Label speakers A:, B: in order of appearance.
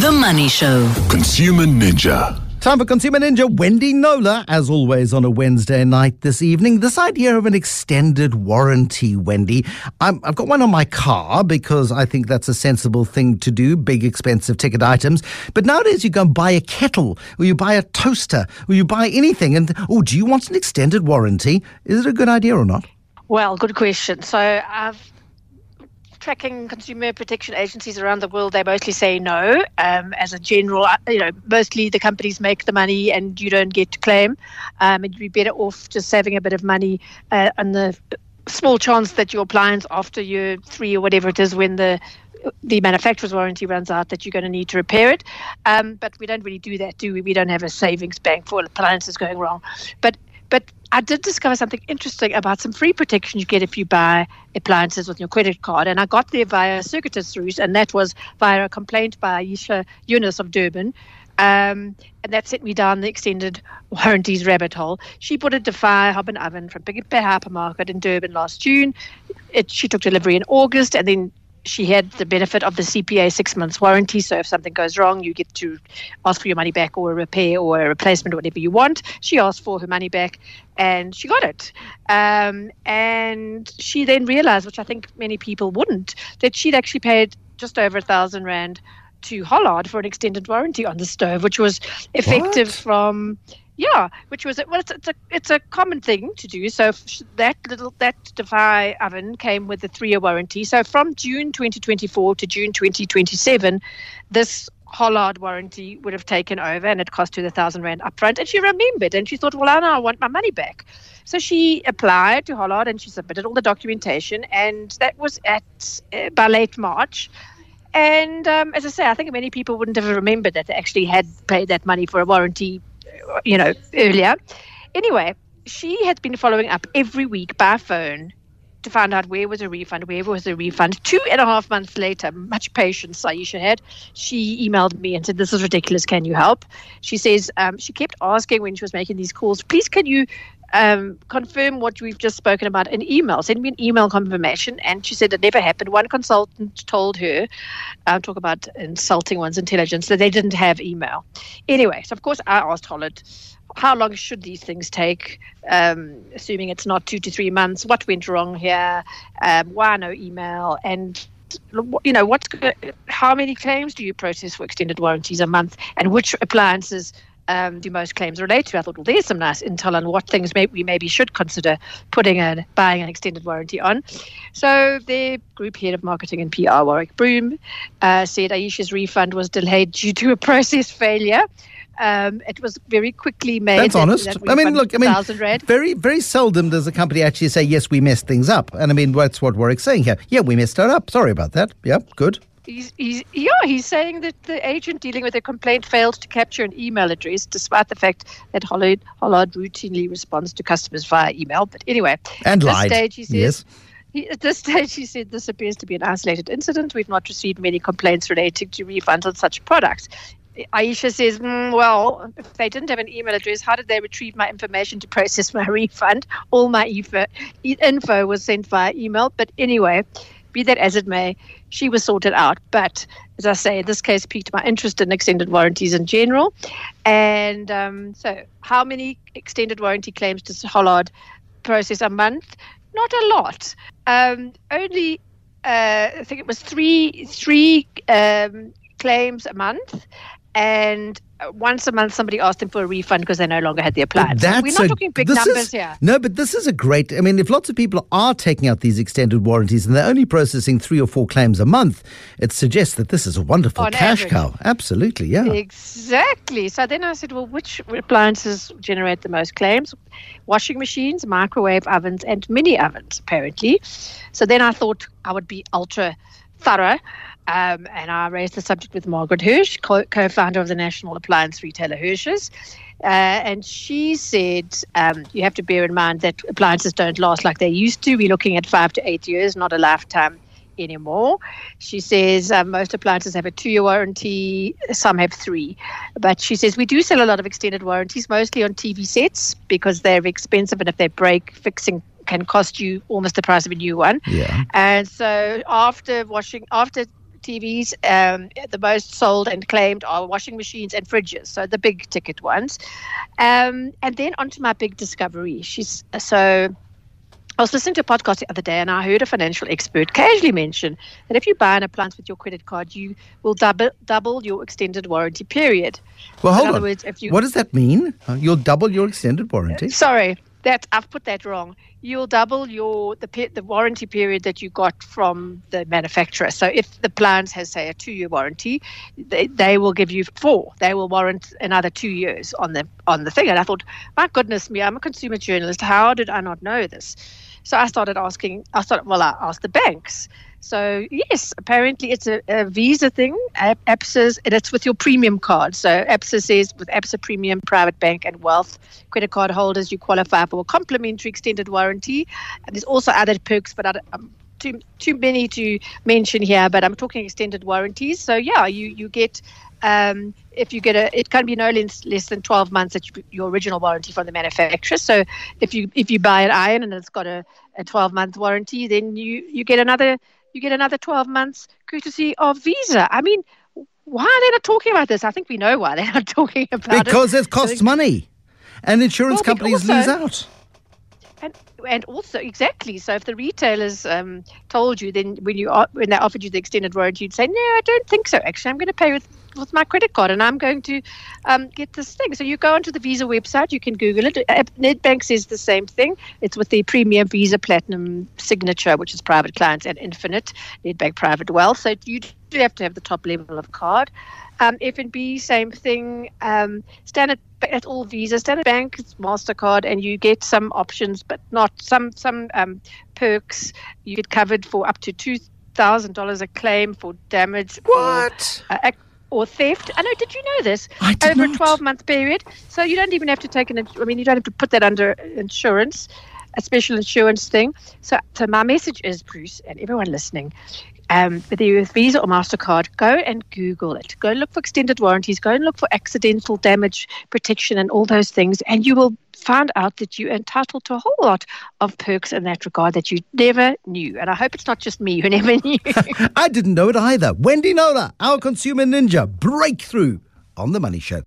A: The Money Show.
B: Consumer Ninja.
C: Time for Consumer Ninja. Wendy Knowler, as always on a Wednesday night this evening. This idea of an extended warranty, Wendy. i have got one on my car because I think that's a sensible thing to do, big, expensive ticket items. But nowadays you go and buy a kettle or you buy a toaster or you buy anything. And, oh, do you want an extended warranty? Is it a good idea or not?
D: Well, good question. So I've tracking consumer protection agencies around the world, they mostly say no. Um, as a general, uh, you know, mostly the companies make the money and you don't get to claim. Um, and you'd be better off just saving a bit of money uh, on the small chance that your appliance after year three or whatever it is when the the manufacturer's warranty runs out that you're going to need to repair it. Um, but we don't really do that, do we? We don't have a savings bank for appliances going wrong. But but I did discover something interesting about some free protection you get if you buy appliances with your credit card. And I got there via circuitous route, and that was via a complaint by Aisha Yunus of Durban. Um, and that sent me down the extended warranties rabbit hole. She bought a Defy hob and oven from Big Bear Hypermarket in Durban last June. It, she took delivery in August, and then she had the benefit of the CPA six months warranty. So if something goes wrong, you get to ask for your money back or a repair or a replacement or whatever you want. She asked for her money back and she got it. Um, and she then realized, which I think many people wouldn't, that she'd actually paid just over a thousand rand to Hollard for an extended warranty on the stove, which was effective
C: What?
D: from yeah, which was it well, it's, it's a it's a common thing to do. So that little that Defy oven came with a three-year warranty. So from June 2024 to June 2027, this Hollard warranty would have taken over, and it cost her the thousand rand upfront. And she remembered, and she thought, well, know I want my money back. So she applied to Hollard, and she submitted all the documentation, and that was at uh, by late March. And um, as I say, I think many people wouldn't have remembered that they actually had paid that money for a warranty you know, earlier. Anyway, she had been following up every week by phone to find out where was a refund, where was a refund. Two and a half months later, much patience Aisha had, she emailed me and said, This is ridiculous. Can you help? She says um, she kept asking when she was making these calls, Please, can you um, confirm what we've just spoken about in email. Send me an email confirmation. And she said it never happened. One consultant told her, uh, talk about insulting one's intelligence, that they didn't have email. Anyway, so of course I asked Hollard, how long should these things take? Um, assuming it's not two to three months, what went wrong here? Um, why no email? And you know what's how many claims do you process for extended warranties a month and which appliances um, do most claims relate to? I thought, well, there's some nice intel on what things may, we maybe should consider putting and buying an extended warranty on. So the group head of marketing and PR, Warwick Broom, uh, said Aisha's refund was delayed due to a process failure. Um, it was very quickly made.
C: That's
D: that-
C: honest.
D: that
C: I mean, look, I mean, very, very seldom does a company actually say, yes, we messed things up. And I mean, that's what Warwick's saying here. Yeah, we messed it up. Sorry about that. Yeah, good.
D: He's, he's, yeah, he's saying that the agent dealing with the complaint failed to capture an email address, despite the fact that Hollard, Hollard routinely responds to customers via email. But anyway,
C: And
D: at this stage, he says,
C: Yes.
D: he, at this stage, he said this appears to be an isolated incident. We've not received many complaints relating to refunds on such products. Aisha says, "Mm, well, if they didn't have an email address, how did they retrieve my information to process my refund? All my info, info was sent via email. But anyway, be that as it may, she was sorted out. But as I say, this case piqued my interest in extended warranties in general. And um, so, how many extended warranty claims does Hollard process a month? Not a lot. Um, only, uh, I think it was three three um, claims a month. And once a month, somebody asked them for a refund because they no longer had the appliance. So we're not
C: a-
D: talking big numbers
C: is-
D: here.
C: No, but this is a great. I mean, if lots of people are taking out these extended warranties and they're only processing three or four claims a month, it suggests that this is a wonderful
D: On
C: cash
D: average.
C: cow. Absolutely, yeah.
D: Exactly. So then I said, well, which appliances generate the most claims? Washing machines, microwave ovens, and mini ovens, apparently. So then I thought I would be ultra thorough. Um, and I raised the subject with Margaret Hirsch, co founder of the national appliance retailer Hirsch's. Uh, and she said um, you have to bear in mind that appliances don't last like they used to. We're looking at five to eight years, not a lifetime anymore. She says um, most appliances have a two year warranty, some have three. But she says we do sell a lot of extended warranties, mostly on TV sets because they're expensive and if they break, fixing can cost you almost the price of a new one.
C: Yeah.
D: And so after washing, after TVs. Um, the most sold and claimed are washing machines and fridges, so the big ticket ones. Um, and then onto my big discovery. She's so. I was listening to a podcast the other day and I heard a financial expert casually mention that if you buy an appliance with your credit card, you will double double your extended warranty period.
C: Well, hold
D: In other
C: on.
D: words, if you-
C: what does that mean? Uh, You'll double your extended warranty.
D: Sorry, that I've put that wrong. You'll double your the the warranty period that you got from the manufacturer. So if the appliance has say a two year warranty, they, they will give you four. They will warrant another two years on the on the thing. And I thought, my goodness me, I'm a consumer journalist. How did I not know this? So I started asking. I started well, I asked the banks. So yes, apparently it's a, a Visa thing. Ap- Absa's and it's with your premium card. So Absa says with Absa Premium, Private Bank, and Wealth credit card holders, you qualify for a complimentary extended warranty. And there's also other perks, but I, um, too too many to mention here. But I'm talking extended warranties. So yeah, you you get. Um, if you get a, it can be no less, less than 12 months at you- your original warranty from the manufacturer. So if you if you buy an iron and it's got a, a 12 month warranty, then you you get another you get another 12 months courtesy of Visa. I mean, why are they not talking about this? I think we know why they're not talking about
C: Because
D: it.
C: Because it costs money. And insurance
D: Well,
C: companies
D: also-
C: lose out.
D: And, and also exactly. So if the retailers um, told you, then when you when they offered you the extended warranty, you'd say, "No, I don't think so. Actually, I'm going to pay with with my credit card, and I'm going to um, get this thing." So you go onto the Visa website. You can Google it. Uh, Nedbank says the same thing. It's with the Premium Visa Platinum Signature, which is private clients and Infinite Nedbank Private Wealth. So you do have to have the top level of card. Um, FNB, same thing. Um, Standard at all Visa, Standard Bank, Mastercard, and you get some options, but not some some um, perks. You get covered for up to two thousand dollars a claim for damage
C: What?
D: or, uh, or theft. I know. Did you know this?
C: I did
D: Over
C: not.
D: a twelve month period, so you don't even have to take an. I mean, you don't have to put that under insurance, a special insurance thing. So, so my message is, Bruce, and everyone listening, um, whether you're Visa or MasterCard, go and Google it. Go look for extended warranties, go and look for accidental damage protection and all those things, and you will find out that you're entitled to a whole lot of perks in that regard that you never knew. And I hope it's not just me who never knew.
C: I didn't know it either. Wendy Knowler, our consumer ninja, breakthrough on The Money Show.